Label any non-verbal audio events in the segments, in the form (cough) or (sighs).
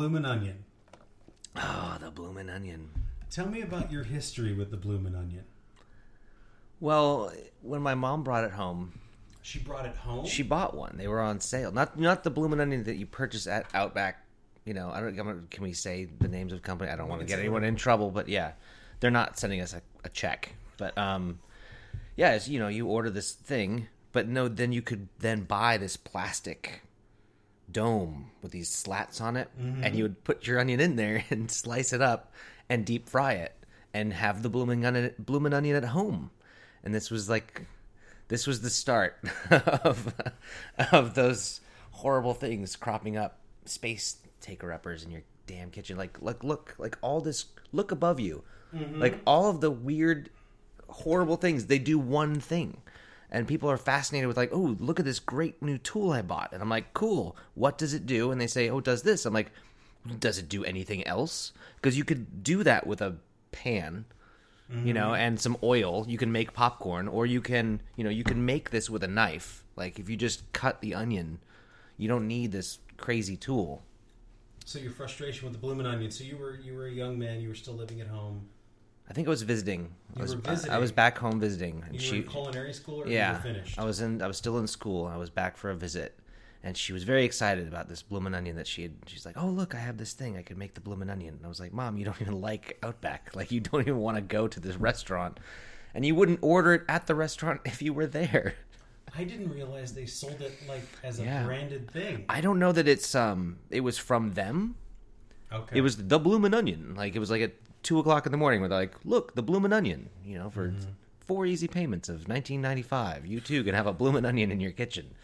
Bloomin' onion. Oh, the bloomin' onion. Tell me about your history with the bloomin' onion. Well, when my mom brought it home, She brought it home. she bought one. They were on sale. Not not the bloomin' onion that you purchase at Outback. You know, I don't. Can we say the names of company? I don't want to get anyone in trouble, but yeah, they're not sending us a, a check. But um, yeah, it's, you know, you order this thing, but no, then you could then buy this plastic dome with these slats on it, and mm-hmm. you would put your onion in there (laughs) and slice it up and deep fry it and have the blooming onion, blooming onion at home. And this was like, this was the start (laughs) of of those horrible things cropping up, space taker uppers in your damn kitchen. Like, look, look, like all this, look above you, mm-hmm. like all of the weird, horrible things. They do one thing and people are fascinated with like, oh, look at this great new tool I bought, and I'm like, cool. What does it do? And they say, oh, it does this. I'm like, does it do anything else? Because you could do that with a pan, you know, mm-hmm. and some oil. You can make popcorn, or you can, you know, you can make this with a knife. Like if you just cut the onion, you don't need this crazy tool. So your frustration with the blooming onion. So you were you were a young man. You were still living at home. I think I was visiting. I was, were I- was back home visiting, and You she were in culinary school, or yeah, you were finished. I was in. I was still in school. I was back for a visit, and she was very excited about this bloomin' onion that she had. She's like, "Oh, look, I have this thing. I could make the bloomin' onion." And I was like, "Mom, you don't even like Outback. (laughs) Like, you don't even want to go to this restaurant, and you wouldn't order it at the restaurant (laughs) if you were there." I didn't realize they sold it like as a Yeah. branded thing. I don't know that it's um. It was from them. Okay. It was the bloomin' onion. Like it was like at two o'clock in the morning. They're like, "Look, the bloomin' onion." You know, for Mm-hmm. four easy payments of nineteen ninety five, you too can have a bloomin' onion in your kitchen.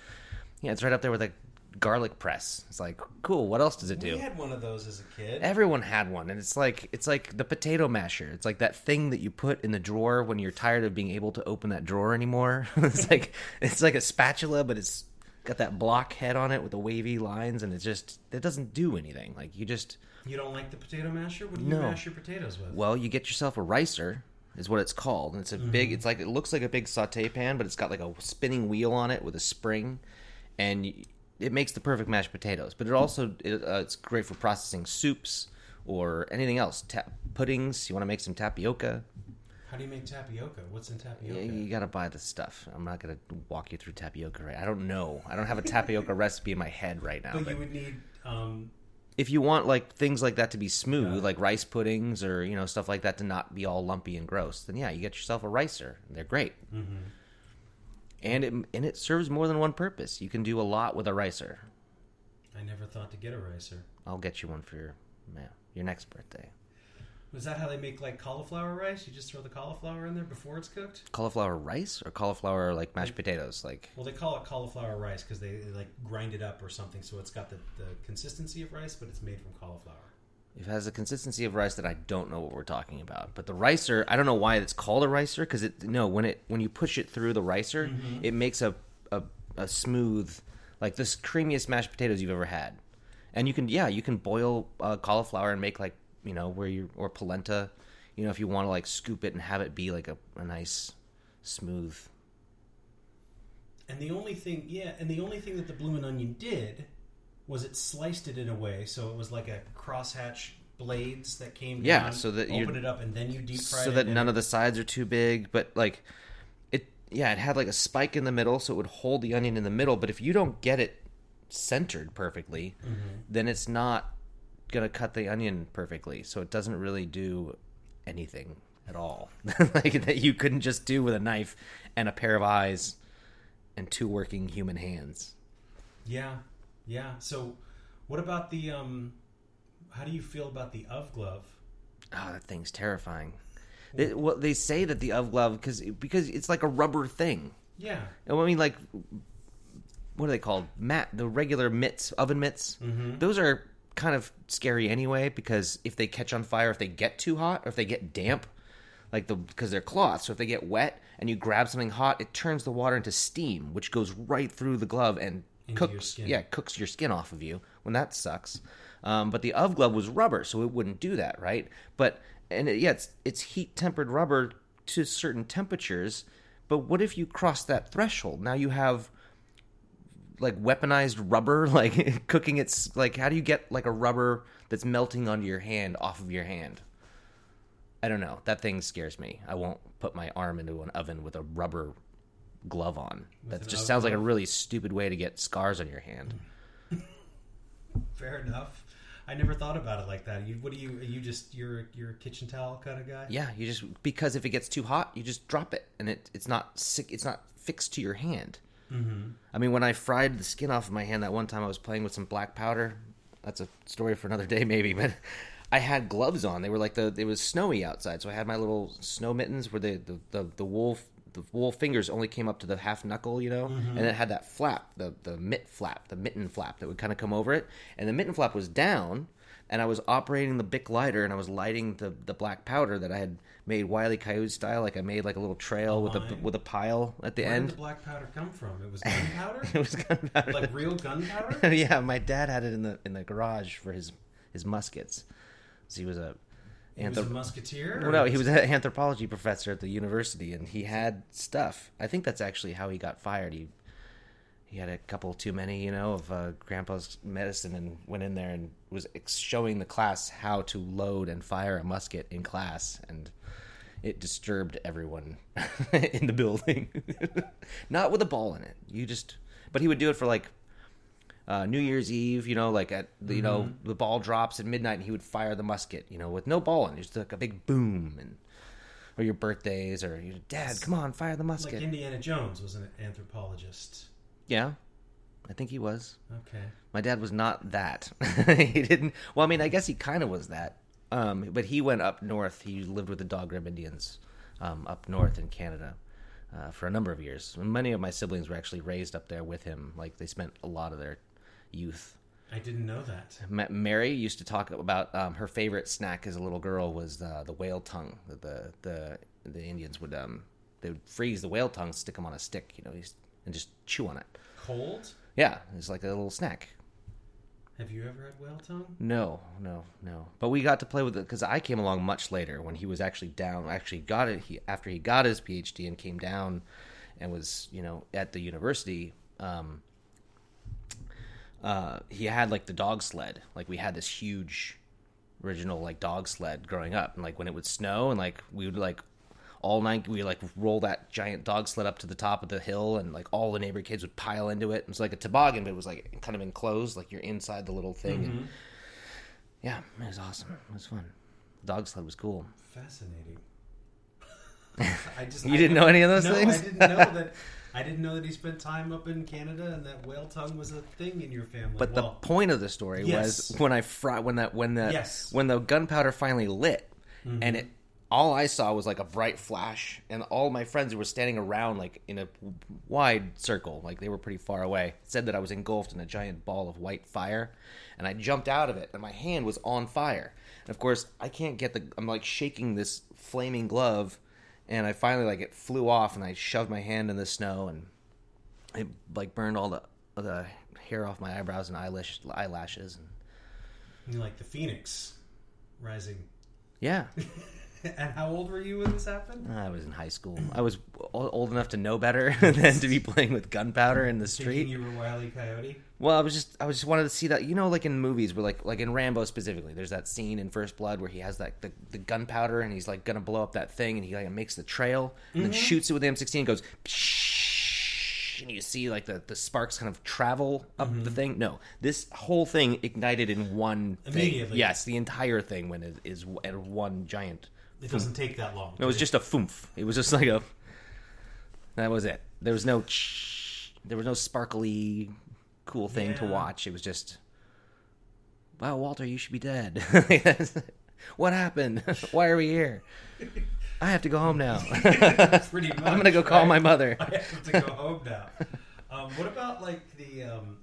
Yeah, it's right up there with a garlic press. It's like, cool. What else does it do? We had one of those as a kid. Everyone had one, and it's like it's like the potato masher. It's like that thing that you put in the drawer when you're tired of being able to open that drawer anymore. (laughs) it's like it's like a spatula, but it's got that block head on it with the wavy lines, and it just it doesn't do anything. Like you just You don't like the potato masher? What do you mash your potatoes with? well, you get yourself a ricer, is what it's called. And it's a big. Mm-hmm. It's like it looks like a big saute pan, but it's got like a spinning wheel on it with a spring, and it makes the perfect mashed potatoes. But it also it, uh, it's great for processing soups or anything else. Ta- puddings. You want to make some tapioca? How do you make tapioca? What's in tapioca? Yeah, you gotta buy the stuff. I'm not gonna walk you through tapioca. Right? I don't know. I don't have a tapioca (laughs) recipe in my head right now. but but- you would need um, if you want like things like that to be smooth, like rice puddings or you know stuff like that to not be all lumpy and gross, then yeah, you get yourself a ricer. They're great, Mm-hmm. and it and it serves more than one purpose. You can do a lot with a ricer. I never thought to get a ricer. I'll get you one for your yeah, your next birthday. Was that how they make like cauliflower rice? You just throw the cauliflower in there before it's cooked? Cauliflower rice or cauliflower like mashed potatoes, like Well, they call it cauliflower rice because they, they like grind it up or something, so it's got the, the consistency of rice, but it's made from cauliflower. It has a consistency of rice that I don't know what we're talking about. But the ricer, I don't know why it's called a ricer because it no when it when you push it through the ricer, it makes a, a a smooth like the creamiest mashed potatoes you've ever had. And you can yeah you can boil uh, cauliflower and make like you know where you or polenta, you know if you want to like scoop it and have it be like a, a nice smooth. And the only thing, yeah, and the only thing that the bloomin' onion did was it sliced it in a way so it was like a crosshatch blades that came Yeah, down, so that you- open it up and then you deep fry so that none of the sides are too big but like it yeah it had like a spike in the middle so it would hold the onion in the middle but if you don't get it centered perfectly mm-hmm. then it's not gonna cut the onion perfectly so it doesn't really do anything at all (laughs) like that you couldn't just do with a knife and a pair of eyes and two working human hands Yeah, yeah. So, what about the um? How do you feel about the Ove Glove? Oh, that thing's terrifying. They, well, they say that the Ove Glove because because it's like a rubber thing. Yeah. I mean, like, what are they called? Mat, the regular mitts, oven mitts. Those are kind of scary anyway because if they catch on fire, if they get too hot, or if they get damp, like the because they're cloth, so if they get wet and you grab something hot, it turns the water into steam, which goes right through the glove and Into cooks. Yeah, cooks your skin off of you. When that sucks. Um, but the Ove Glove was rubber, so it wouldn't do that, right? But and it, yeah, it's it's heat tempered rubber to certain temperatures. But what if you cross that threshold? Now you have like weaponized rubber, (laughs) like cooking it's like how do you get like a rubber that's melting onto your hand off of your hand? I don't know. That thing scares me. I won't put my arm into an oven with a rubber glove on. that just sounds like a really stupid way to get scars on your hand. Hmm. (laughs) Fair enough. I never thought about it like that. You, what do you? You just you're you're a kitchen towel kind of guy? Yeah, you just because if it gets too hot, you just drop it, and it it's not sick. It's not fixed to your hand. Mm-hmm. I mean, when I fried the skin off of my hand that one time, I was playing with some black powder. That's a story for another day, (laughs) maybe. But I had gloves on. They were like the it was snowy outside, so I had my little snow mittens where the the the, the wool the wool fingers only came up to the half knuckle, you know, and it had that flap, the the mitt flap, the mitten flap that would kind of come over it, and the mitten flap was down. And I was operating the Bic lighter, and I was lighting the, the black powder that I had made Wiley Coyote style. Like I made like a little trail with a with a pile at the Where end. Where did the black powder come from? It was (laughs) gunpowder, it was gunpowder. like real gunpowder. (laughs) yeah, my dad had it in the in the garage for his his muskets. So he was a He was a musketeer. well, no, he was an anthropology professor at the university, and he had stuff. I think that's actually how he got fired. He he had a couple too many, you know, of uh, grandpa's medicine, and went in there and was ex- showing the class how to load and fire a musket in class, and it disturbed everyone (laughs) in the building. (laughs) Not with a ball in it. You just, but he would do it for like uh, New Year's Eve, you know, like at the, you know the ball drops at midnight, and he would fire the musket, you know, with no ball in it, just like a big boom, and or your birthdays, or your dad, come on, fire the like musket. Indiana Jones was an anthropologist. Yeah, I think he was. Okay. My dad was not that. (laughs) he didn't. Well, I mean, I guess he kind of was that. Um, but he went up north. He lived with the Dogrib Indians um, up north in Canada uh, for a number of years. And many of my siblings were actually raised up there with him. Like they spent a lot of their youth I didn't know that. Ma- Mary used to talk about um, her favorite snack as a little girl was uh, the whale tongue. that The the the Indians would um they would freeze the whale tongue, stick them on a stick, you know, and just chew on it. Cold? Yeah, it's like a little snack. Have you ever had whale tongue? No, no, no. But we got to play with it because I came along much later when he was actually down. Actually, got it he, after he got his PhD and came down and was you know at the university. Um, uh, he had like the dog sled. Like we had this huge original like dog sled growing up, and like when it would snow, and like we would like all night we like roll that giant dog sled up to the top of the hill, and like all the neighbor kids would pile into it. It was like a toboggan, but it was like kind of enclosed, like you're inside the little thing. And, mm-hmm. yeah, it was awesome. It was fun. The dog sled was cool. Fascinating. (laughs) I just You I didn't know any of those no, things? I didn't know that. I didn't know that he spent time up in Canada and that whale tongue was a thing in your family. But the point of the story Yes. was when I fry when that when the Yes. when the gunpowder finally lit, and mm-hmm. it all I saw was like a bright flash, and all my friends who were standing around like in a wide circle, like they were pretty far away, said that I was engulfed in a giant ball of white fire, and I jumped out of it, and my hand was on fire, and of course I can't get the I'm like shaking this flaming glove, and I finally like it flew off, and I shoved my hand in the snow, and it like burned all the the hair off my eyebrows and eyelash eyelashes and you like the phoenix rising. yeah (laughs) (laughs) and how old were you when this happened? Uh, i was in high school. I was old enough to know better (laughs) than to be playing with gunpowder in the Thinking street. you were Wiley Coyote. well i was just i was just wanted to see that you know like in movies where like like in rambo specifically there's that scene in first blood where he has that the, the gunpowder and he's like gonna blow up that thing and he like makes the trail and then mm-hmm. shoots it with the m16 and goes and you see like the, the sparks kind of travel up the mm-hmm. thing. No this whole thing ignited in one thing. Immediately. yes the entire thing when it is at one giant It doesn't take that long. it was just a foomf. It was just like a. That was it. There was no. There was no sparkly, cool thing to Yeah. watch. It was just. Wow, Walter, you should be dead. (laughs) what happened? (laughs) Why are we here? I have to go home now. (laughs) Pretty much. I'm gonna go call right? my mother. I have to go home now. Um, what about like the um,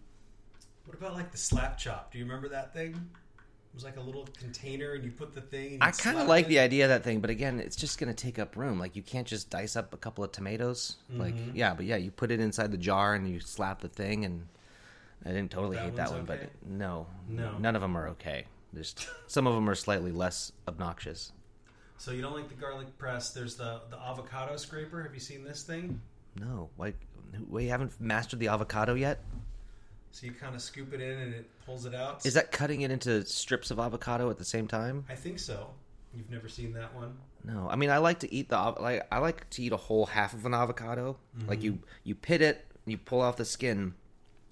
what about like the slap chop? Do you remember that thing? It was like a little container, and you put the thing. I kind of like it. the idea of that thing, but again, it's just going to take up room. Like you can't just dice up a couple of tomatoes. Like Mm-hmm. yeah, but yeah, you put it inside the jar and you slap the thing, and I didn't totally That hate that one, okay? but no, No. none of them are okay. Just some of them are slightly less obnoxious. So you don't like the garlic press? There's the the avocado scraper. Have you seen this thing? No, like we haven't mastered the avocado yet. So you kind of scoop it in, and it pulls it out. Is that cutting it into strips of avocado at the same time? I think so. You've never seen that one? No, I mean I like to eat the like I like to eat a whole half of an avocado. Like mm-hmm. you you pit it, you pull off the skin,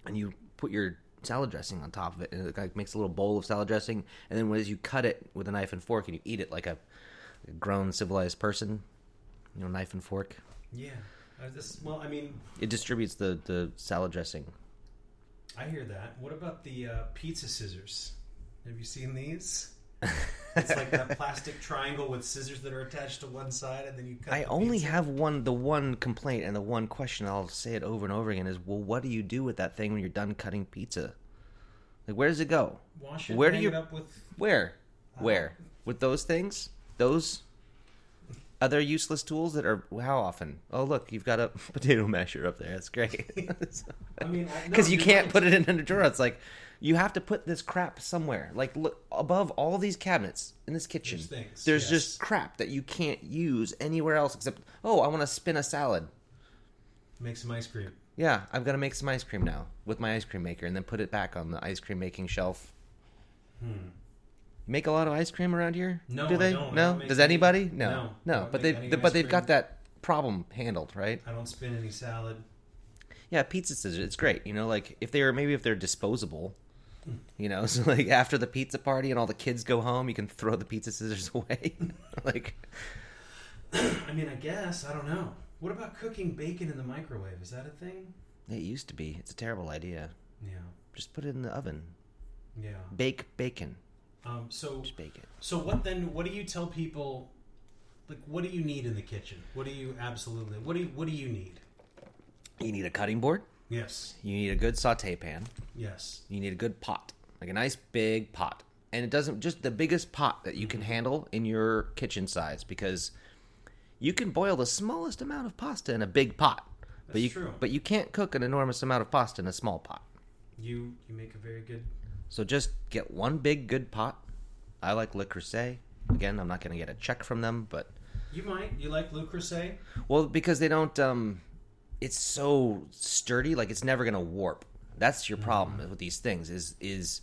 and you put your salad dressing on top of it, and it like makes a little bowl of salad dressing. And then as you cut it with a knife and fork, and you eat it like a, a grown civilized person, you know, knife and fork. Yeah. I just, well, I mean, It distributes the the salad dressing. I hear that. What about the uh, pizza scissors? Have you seen these? (laughs) It's like that plastic triangle with scissors that are attached to one side, and then you cut. I only pizza. have one the one complaint and the one question I'll say it over and over again is well what do you do with that thing when you're done cutting pizza? Like where does it go? Wash it. Where do you with? Where? Uh, Where? With those things? Those other useless tools that are how often? Oh look, you've got a (laughs) potato masher up there. That's great. (laughs) (laughs) I mean, I- because you can't right. put it in a drawer. It's like you have to put this crap somewhere. Like look above all these cabinets in this kitchen. There's things, there's yes. just crap that you can't use anywhere else except oh, I want to spin a salad. Make some ice cream. Yeah, I'm gonna make some ice cream now with my ice cream maker, and then put it back on the ice cream making shelf. Hmm. Make a lot of ice cream around here? No, do they? no, does any- anybody? no, No, no. But they, any but they've got that problem handled, right? I don't spin any salad. Yeah, pizza scissors. It's great. You know, like if they are maybe if they're disposable. Hmm. You know, (laughs) so like after the pizza party and all the kids go home, you can throw the pizza scissors (laughs) away. (laughs) like, (coughs) I mean, I guess I don't know. What about cooking bacon in the microwave? Is that a thing? it used to be. It's a terrible idea. Yeah. Just put it in the oven. Yeah. Bake bacon. Um, so, Just bake it. so what then? What do you tell people? Like, what do you need in the kitchen? What do you absolutely? What do you, What do you need? You need a cutting board. Yes. You need a good saute pan. Yes. You need a good pot, like a nice big pot. And it doesn't just the biggest pot that you Mm-hmm. can handle in your kitchen size because you can boil the smallest amount of pasta in a big pot. but you true. but you can't cook an enormous amount of pasta in a small pot. You you make a very good. So just get one big good pot. I like Le Creuset. Again, I'm not going to get a check from them, but You might. You like Le Creuset? well, because they don't um it's so sturdy like it's never going to warp. That's your problem with these things is is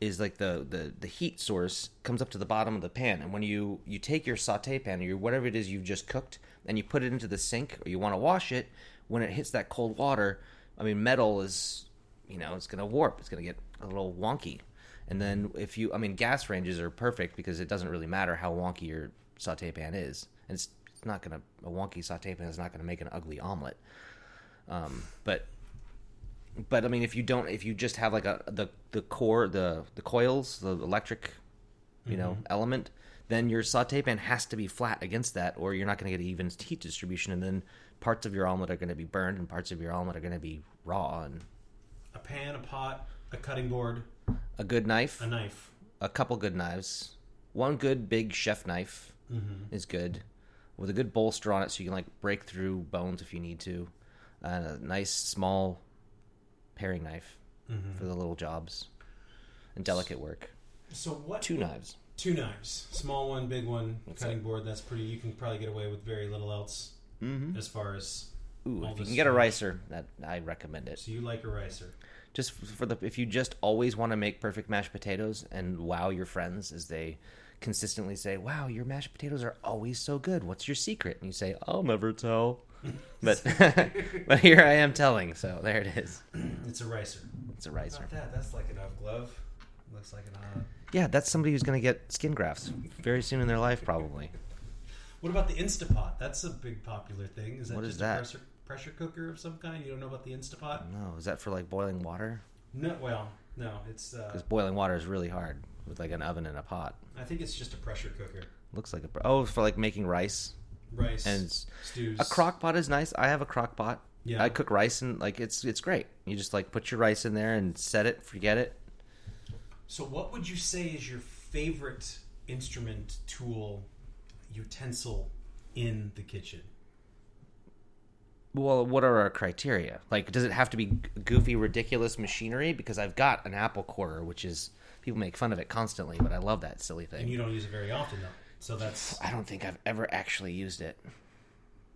is like the, the the heat source comes up to the bottom of the pan and when you you take your saute pan or your whatever it is you've just cooked and you put it into the sink or you want to wash it when it hits that cold water i mean metal is you know it's going to warp it's going to get a little wonky. And then if you i mean gas ranges are perfect because it doesn't really matter how wonky your saute pan is. And it's, it's not going to a wonky saute pan is not going to make an ugly omelet. Um, but but I mean, if you don't, if you just have like a the the core, the the coils, the electric, you know, element, then your saute pan has to be flat against that, or you're not going to get even heat distribution, and then parts of your omelet are going to be burned, and parts of your omelet are going to be raw. And A pan, a pot, a cutting board, a good knife, a knife. a couple good knives, one good big chef knife is good, with a good bolster on it, so you can like break through bones if you need to, and a nice small paring knife for the little jobs and delicate work. So what? Two knives. Two knives. Small one, big one. cutting board. That's pretty. You can probably get away with very little else. Mm-hmm. As far as Ooh, if you can get a ricer, that I recommend it. So you like a ricer? Just for the if you just always want to make perfect mashed potatoes and wow your friends as they consistently say, "Wow, your mashed potatoes are always so good. What's your secret?" And you say, "I'll never tell." (laughs) but (laughs) but here I am telling. So there it is. (clears throat) It's a ricer. It's a ricer. about that? That's like an Ove Glove. Looks like an odd. Yeah, that's somebody who's going to get skin grafts very soon in their life, probably. What about the Instapot? That's a big popular thing. Is that What is just that? a pressure, pressure cooker of some kind? You don't know about the Instapot? No, is that for like boiling water? No, well, no, it's. Uh, Because boiling water is really hard with like an oven and a pot. I think it's just a pressure cooker. Looks like a oh for like making rice Rice and stews. a crock pot is nice. I have a crock pot. Yeah. I cook rice and like it's it's great. You just like put your rice in there and set it, forget it. So, what would you say is your favorite instrument, tool, utensil in the kitchen? Well, what are our criteria? Like, does it have to be goofy, ridiculous machinery? Because I've got an apple quarter, which is people make fun of it constantly, but I love that silly thing. And you don't use it very often, though. So that's I don't think I've ever actually used it.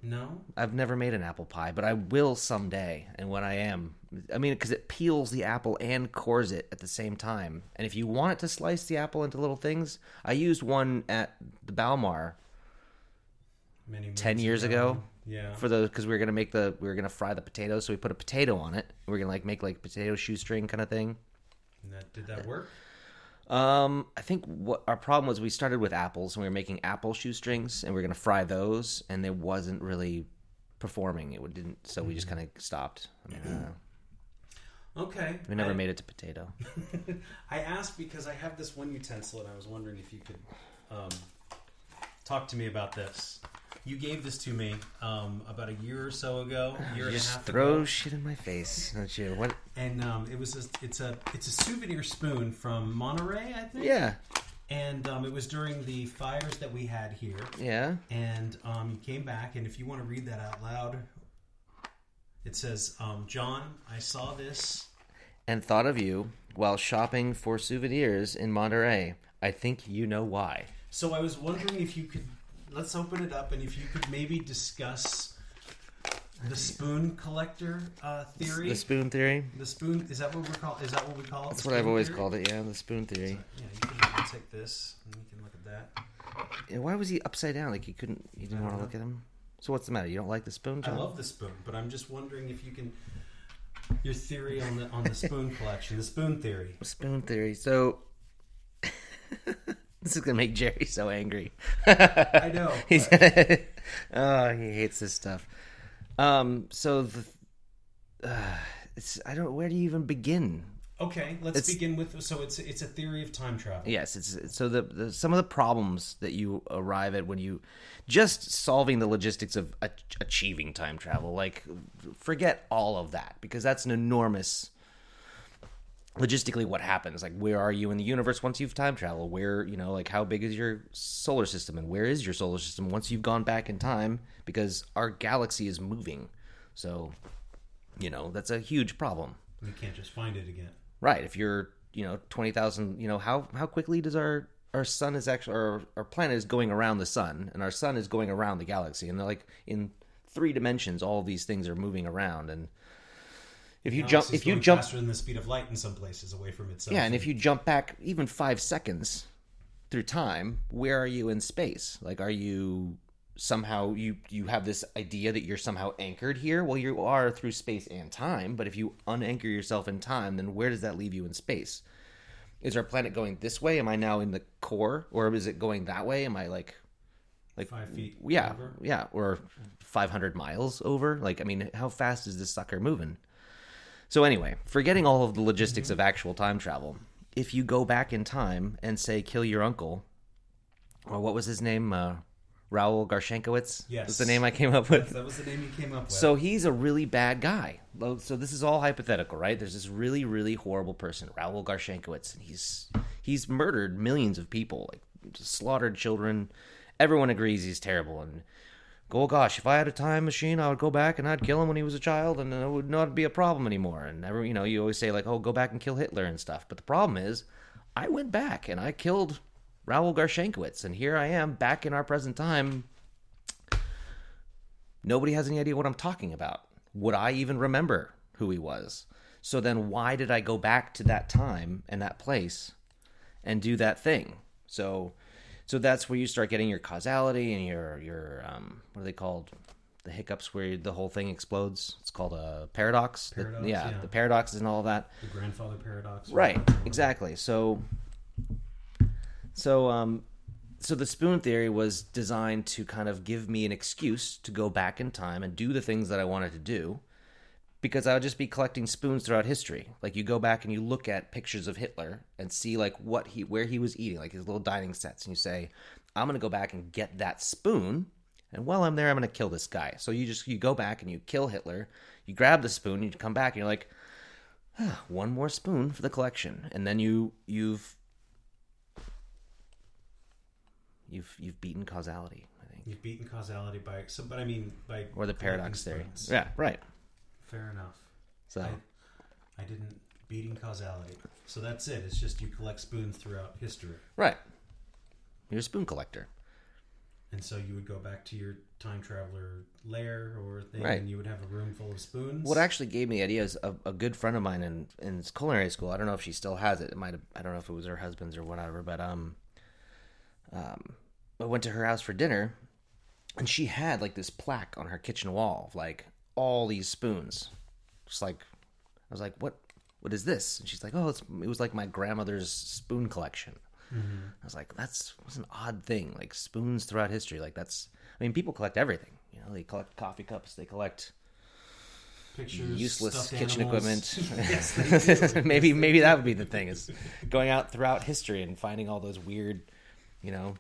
no. I've never made an apple pie, but I will someday. And when I am, I mean, because it peels the apple and cores it at the same time. And if you want it to slice the apple into little things, I used one at the Balmar Many 10 years ago Yeah. for the because we were gonna make the we were gonna fry the potatoes, so we put a potato on it. We are gonna like make like potato shoestring kind of thing. And that, did that work? Um, I think what our problem was we started with apples and we were making apple shoestrings and we are gonna fry those, and it wasn't really performing. It didn't, so we just kind of stopped. I mean, I. Okay. We never I, made it to potato. (laughs) I asked because I have this one utensil, and I was wondering if you could um, talk to me about this. You gave this to me um, about a year or so ago, year You and a just half throw ago, shit in my face, don't you? What? and um, it was a, it's a it's a souvenir spoon from Monterey, I think. Yeah, And um, it was during the fires that we had here, yeah. and um, you came back. And if you want to read that out loud, it says, um, "John, I saw this." And thought of you while shopping for souvenirs in Monterey. I think you know why. So I was wondering if you could let's open it up and if you could maybe discuss the spoon collector uh, theory. The spoon theory. The spoon is that what we're called? Is that what we call it? That's what I've always theory? called it. Yeah, the spoon theory. Yeah, you can, you can take this and you can look at that. Yeah, Why was he upside down? Like you couldn't, you didn't want to look at him. So what's the matter? You don't like the spoon, I love the spoon, but I'm just wondering if you can your theory on the on the spoon (laughs) collection, the spoon theory. spoon theory. So (laughs) this is gonna make Jerry so angry. I know. (laughs) He's but- (laughs) oh, he hates this stuff. Um, so the uh, it's I don't. Where do you even begin? okay, let's It's- begin with so it's it's a theory of time travel. Yes, it's it's- so the, the some of the problems that you arrive at when you just solving the logistics of a, achieving time travel. Like, forget all of that because that's an enormous. Logistically, what happens? Like, where are you in the universe once you've time traveled? Where you know, like, how big is your solar system, and where is your solar system once you've gone back in time? Because our galaxy is moving, so you know that's a huge problem. You can't just find it again. Right. If you're, you know, twenty thousand, you know, how how quickly does our our sun is actually our our planet is going around the sun, and our sun is going around the galaxy, and they're like in three dimensions, all these things are moving around, and if you jump, if you jump, faster than the speed of light in some places away from itself. yeah, and if you jump back even five seconds through time, where are you in space? Like, are you somehow you you have this idea that you're somehow anchored here? Well, you are through space and time, but if you unanchor yourself in time, then where does that leave you in space? Is our planet going this way? Am I now in the core, or is it going that way? Am I like like five feet. yeah, over. yeah, or 500 miles over. Like, I mean, how fast is this sucker moving? So anyway, forgetting all of the logistics of actual time travel, if you go back in time and say kill your uncle, or what was his name, uh, Raul Garshenkowitz? Yes. was the name I came up with. that was the name you came up with. So he's a really bad guy. So this is all hypothetical, right? There's this really, really horrible person, Raul Garshenkowitz, and he's he's murdered millions of people, like slaughtered children. Everyone agrees he's terrible. And oh gosh, if I had a time machine, I would go back and I'd kill him when he was a child, and it would not be a problem anymore. And every, you know, you always say like, oh, go back and kill Hitler and stuff. But the problem is, I went back and I killed Raoul Garshenkowitz, and here I am back in our present time Nobody has any idea what I'm talking about. Would I even remember who he was? So then why did I go back to that time and that place and do that thing? So so that's where you start getting your causality and your your um what are they called? The hiccups where the whole thing explodes. It's called a paradox. The- yeah, yeah. the paradoxes and all that. the grandfather paradox. Right, exactly. So, so, um, so the spoon theory was designed to kind of give me an excuse to go back in time and do the things that I wanted to do, because I would just be collecting spoons throughout history. Like you go back and you look at pictures of Hitler and see like what he where he was eating, like his little dining sets, and you say, I'm gonna go back and get that spoon, and while I'm there, I'm gonna kill this guy. So you just you go back and you kill Hitler, you grab the spoon, you come back and you're like, ah, one more spoon for the collection, and then you you've you've you've beaten causality, I think, You've beaten causality by so, but I mean by or the paradox theory. Yeah, right. Fair enough. So I, I didn't beating causality. So that's it. It's just you collect spoons throughout history, right, you're a spoon collector. and so you would go back to your time traveler lair or thing, Right. and you would have a room full of spoons. What actually gave me the idea is a, a good friend of mine in in culinary school. I don't know if she still has it. It might have. I don't know if it was her husband's or whatever. But um, um, I went to her house for dinner, and she had like this plaque on her kitchen wall of like all these spoons. Just like I was like, what what is this? And she's like, oh, it's it was like my grandmother's spoon collection. Mm-hmm. I was like, that's was an odd thing. Like spoons throughout history. Like that's. I mean, people collect everything. You know, they collect coffee cups. They collect pictures, useless kitchen animals. equipment. (laughs) yes, (laughs) maybe maybe that would be the thing is going out throughout history and finding all those weird, you know,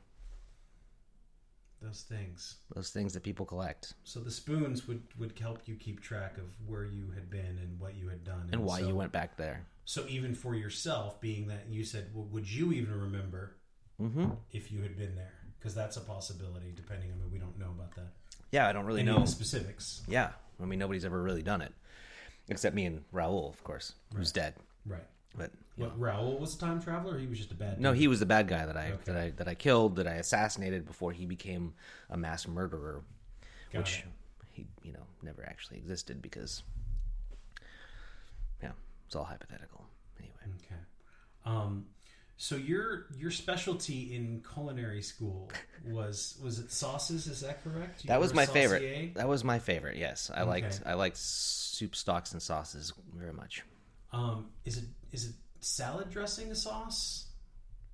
Those things. those things that people collect So the spoons would would help you keep track of where you had been and what you had done, and why so, you went back there. So even for yourself, being that you said, well, would you even remember Mm-hmm. if you had been there? Because that's a possibility. Depending, I mean, we don't know about that. Yeah, I don't really Any know. the specifics, Yeah, I mean nobody's ever really done it, except me and Raul, of course, who's dead. right? But What Raul was a time traveler? Or he was just a bad. no, dude? he was the bad guy that I Okay. that I that I killed, that I assassinated before he became a mass murderer, Got which it. he you know never actually existed because yeah, it's all hypothetical. Anyway, Okay. Um, so your your specialty in culinary school (laughs) was was it sauces? Is that correct? You that was my a favorite. That was my favorite. Yes, I liked I liked soup stocks and sauces very much. Um, is it is it salad dressing a sauce?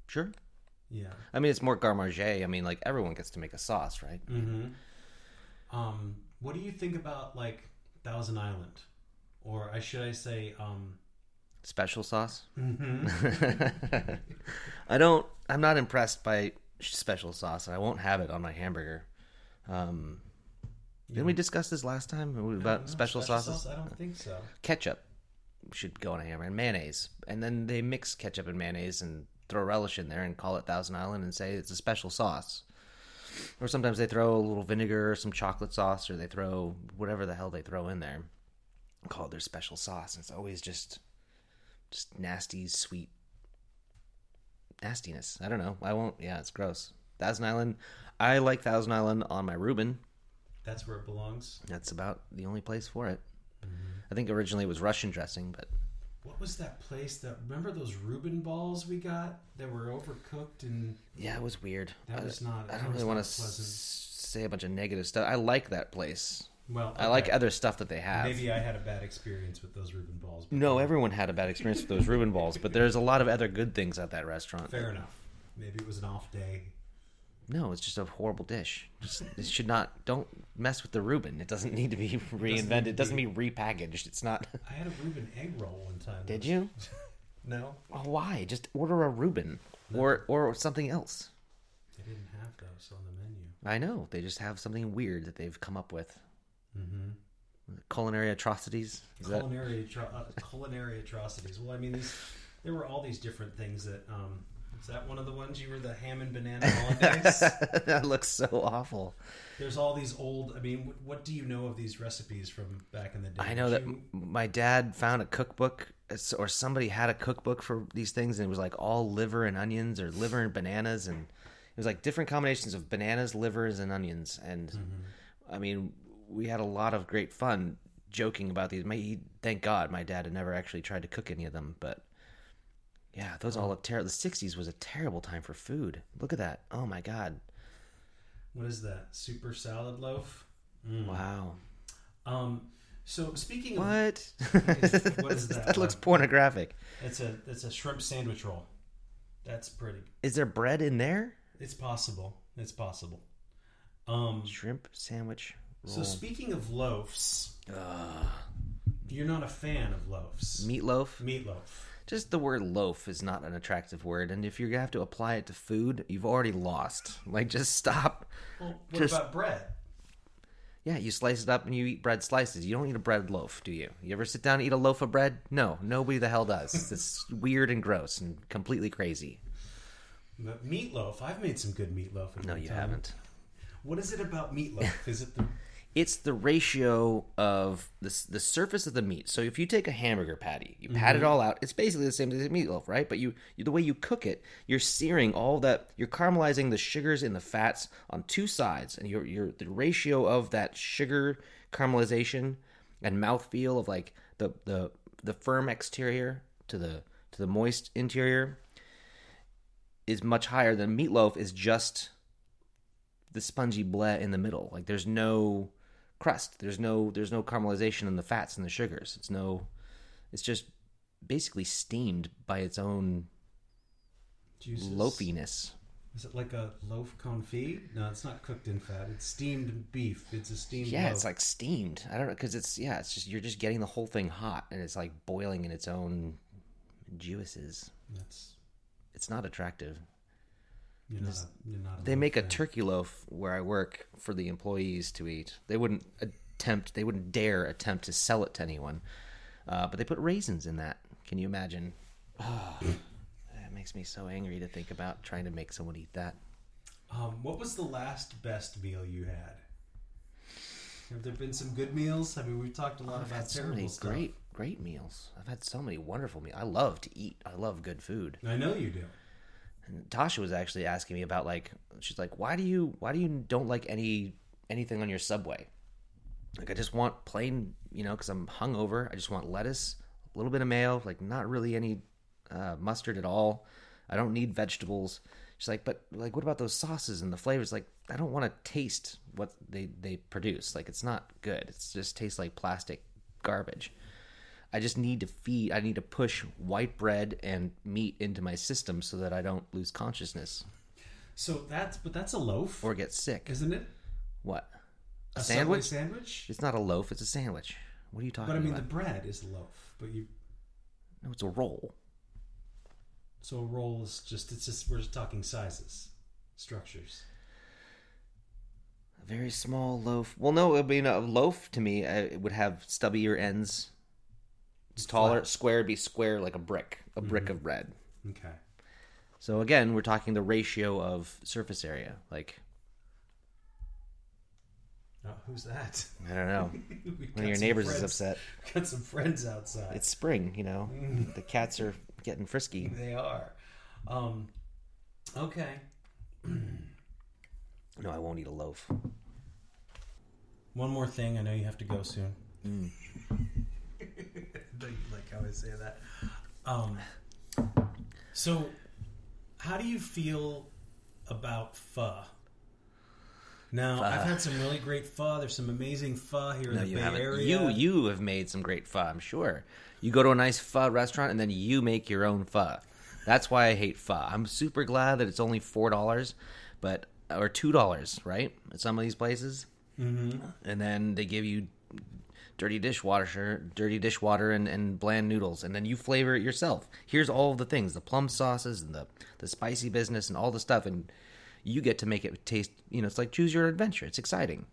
Sure. Yeah. I mean, it's more garmage. I mean, like everyone gets to make a sauce, right? Mm-hmm. Um, what do you think about like Thousand Island, or I should I say, um, Special sauce. mhm. (laughs) I don't. I'm not impressed by special sauce. and I won't have it on my hamburger. Um, didn't we discuss this last time about No, special, sauces? sauce? I don't think so. Ketchup should go on a hamburger and mayonnaise, and then they mix ketchup and mayonnaise and throw relish in there and call it Thousand Island and say it's a special sauce. Or sometimes they throw a little vinegar or some chocolate sauce, or they throw whatever the hell they throw in there, and call it their special sauce. And it's always just, just nasty, sweet nastiness. I don't know. I won't. Yeah, it's gross. Thousand Island. I like Thousand Island on my Reuben. That's where it belongs. That's about the only place for it. I think originally it was Russian dressing, but What was that place that? Remember those Reuben balls we got that were overcooked and yeah, it was weird. That I- was not- I don't really want to say a bunch of negative stuff. I like that place. well, I like other stuff that they have. Maybe I had a bad experience with those Reuben balls. but No, everyone had a bad experience with those Reuben balls, but there's a lot of other good things at that restaurant. Fair enough. Maybe it was an off day. No, it's just a horrible dish. Just, it should not. Don't mess with the Reuben. It doesn't need to be reinvented. (laughs) It doesn't be repackaged. It's not. (laughs) I had a Reuben egg roll one time. Did you? (laughs) No, Oh, why? Just order a Reuben or or something else. they didn't have those on the menu. I know they just have something weird that they've come up with. Mm-hmm. Culinary atrocities. Is that- Culinary atro- uh, culinary atrocities. Well, I mean, these there were all these different things that. Um, is that one of the ones you were the ham and banana hollandaise? (laughs) that looks so awful. There's all these old. I mean, what, what do you know of these recipes from back in the day? I know Did that you- my dad found a cookbook, or somebody had a cookbook for these things, and it was like all liver and onions, or liver and bananas, and it was like different combinations of bananas, livers, and onions. And Mm-hmm. I mean, we had a lot of great fun joking about these. My, he, thank God, my dad had never actually tried to cook any of them, but. Yeah, those all look terrible. The '60s was a terrible time for food. Look at that! Oh my God! what is that? Super salad loaf. Mm. Wow! Um. So speaking of, What? what is (laughs) that? that looks pornographic. it's a it's a shrimp sandwich roll. That's pretty. Is there bread in there? It's possible. It's possible. Um. Shrimp sandwich roll. So speaking of loaves, You're not a fan of loaves. Meatloaf. Meatloaf. Just the word loaf is not an attractive word, and if you're gonna have to apply it to food, you've already lost. Like, just stop. Well, what Just- about bread? Yeah, you slice it up and you eat bread slices. You don't eat a bread loaf, do you? You ever sit down and eat a loaf of bread? No, nobody the hell does. (laughs) It's weird and gross and completely crazy. Meatloaf. I've made some good meatloaf. at No, you time. haven't. What is it about meatloaf? Is it the It's the ratio of the the surface of the meat. So if you take a hamburger patty, you pat it mm-hmm. all out. It's basically the same as a meatloaf, right? But you, you the way you cook it, you're searing all that. You're caramelizing the sugars and the fats on two sides, and you're, you're the ratio of that sugar caramelization and mouthfeel of like the the the firm exterior to the to the moist interior is much higher than meatloaf is just the spongy bleh in the middle. Like there's no crust. There's no there's no caramelization in the fats and the sugars. It's no it's just basically steamed by its own juices? loafiness. Is it like a loaf confit? No, it's not cooked in fat. It's steamed beef. It's a steamed. Yeah, loaf. it's like steamed. I don't know because it's yeah, it's just you're just getting the whole thing hot and it's like boiling in its own juices. that's It's not attractive. You're not. They make a turkey loaf where I work for the employees to eat. They wouldn't attempt, they wouldn't dare attempt to sell it to anyone. Uh, but they put raisins in that. Can you imagine? Oh, (sighs) that makes me so angry to think about trying to make someone eat that. Um, what was the last best meal you had? Have there been some good meals? I mean, we've talked a lot I've about so terrible many stuff. great, great meals. I've had so many wonderful meals. I love to eat. I love good food. I know you do. Tasha was actually asking me about like she's like, why do you why do you don't like any anything on your subway? Like I just want plain, you know, because I'm hungover. I just want lettuce, a little bit of mayo, like not really any uh, mustard at all. I don't need vegetables. She's like, but like, what about those sauces and the flavors? Like, I don't want to taste what they they produce. Like, it's not good. It just tastes like plastic garbage. I just need to feed. I need to push white bread and meat into my system so that I don't lose consciousness So that's but that's a loaf, or get sick. isn't it? What? A, sandwich? Sandwich. It's not a loaf. It's a sandwich. What are you talking But I mean, the about? bread is a loaf. But you, no, it's a roll. so a roll is just it's just we're just talking sizes, structures. A very small loaf. Well, no, I mean a loaf to me uh, it would have stubbier ends. It's taller. Flat. Square would be square like a brick, a brick of bread. Okay. So again, we're talking the ratio of surface area. Like Oh, who's that? I don't know. (laughs) One of your neighbors is friends- upset. Got some friends outside. It's spring, you know. The cats are getting frisky. (laughs) They are. Um, okay. No, I won't eat a loaf. One more thing. I know you have to go soon. Mm. Don't you like how I say that? Um, so, how do you feel about pho? Now, I've had some really great pho. There's some amazing pho here in the Bay haven't. Area. You you have made some great pho, I'm sure. You go to a nice pho restaurant and then you make your own pho. That's why I hate pho. I'm super glad that it's only four dollars, but or two dollars, right? At some of these places, mm-hmm. and then they give you dirty dishwater, dirty dishwater, and, and bland noodles, and then you flavor it yourself. Here's all the things: the plum sauces and the the spicy business and all the stuff, and you get to make it taste. You know, it's like choose your adventure. It's exciting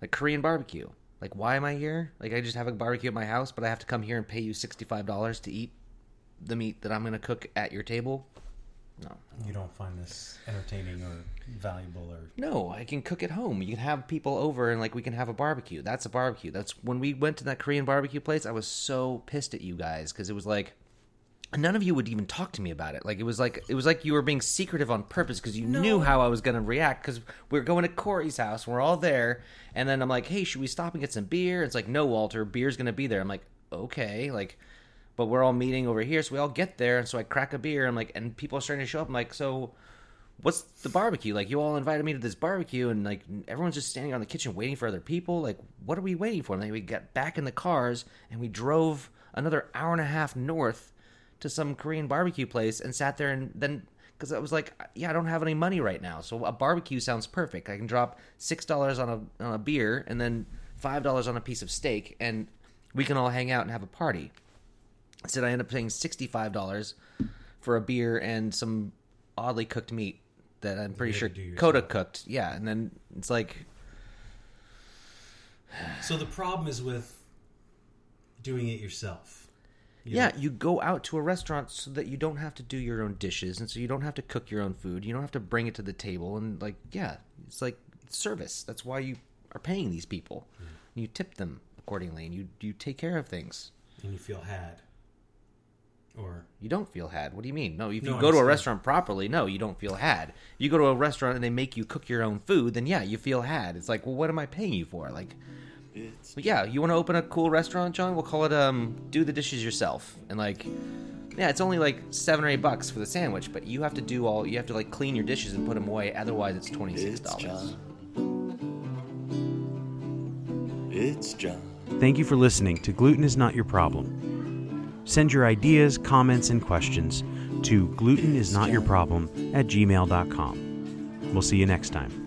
like Korean barbecue. Like, why am I here? Like, I just have a barbecue at my house, but I have to come here and pay you sixty-five dollars to eat the meat that I'm going to cook at your table. No, You don't find this entertaining or valuable or no, I can cook at home. You can have people over and like we can have a barbecue. That's a barbecue. That's when we went to that Korean barbecue place. I was so pissed at you guys because it was like none of you would even talk to me about it. Like it was like it was like you were being secretive on purpose because you knew how I was going to react. Because we are going to Corey's house, we're all there, and then I'm like, "Hey, should we stop and get some beer?" It's like, "No, Walter, beer's going to be there." I'm like, "Okay," like, but we're all meeting over here, so we all get there, and so I crack a beer. I'm like, and people are starting to show up. I'm like, so. What's the barbecue? Like you all invited me to this barbecue, and like everyone's just standing on the kitchen waiting for other people. Like, what are we waiting for? And then we got back in the cars and we drove another hour and a half north to some Korean barbecue place and sat there and then because I was like, yeah, I don't have any money right now, so a barbecue sounds perfect. I can drop six dollars on a on a beer and then five dollars on a piece of steak, and We can all hang out and have a party. Instead, I end up paying $65 for a beer and some oddly cooked meat that I'm pretty sure. Coda cooked. Yeah, and then it's like, So the problem is with doing it yourself. You yeah, know? you go out to a restaurant so that you don't have to do your own dishes, and so you don't have to cook your own food. You don't have to bring it to the table, and like, yeah, it's like service. That's why you are paying these people. Hmm. You tip them accordingly, and you you take care of things. and you feel had. Or You don't feel had. What do you mean? No, if you No, I go to a restaurant properly, no, you don't feel had. You go to a restaurant and they make you cook your own food, then yeah, you feel had. It's like, well, what am I paying you for? Like, but yeah, you want to open a cool restaurant, John? We'll call it um, do the dishes yourself, and like, yeah, it's only like seven or eight bucks for the sandwich, but you have to do all. You have to like clean your dishes and put them away. Otherwise, it's twenty six dollars. It's John. Thank you for listening to Gluten is Not Your Problem. Send your ideas, comments, and questions to glutenisnotyourproblem at gmail.com. We'll see you next time.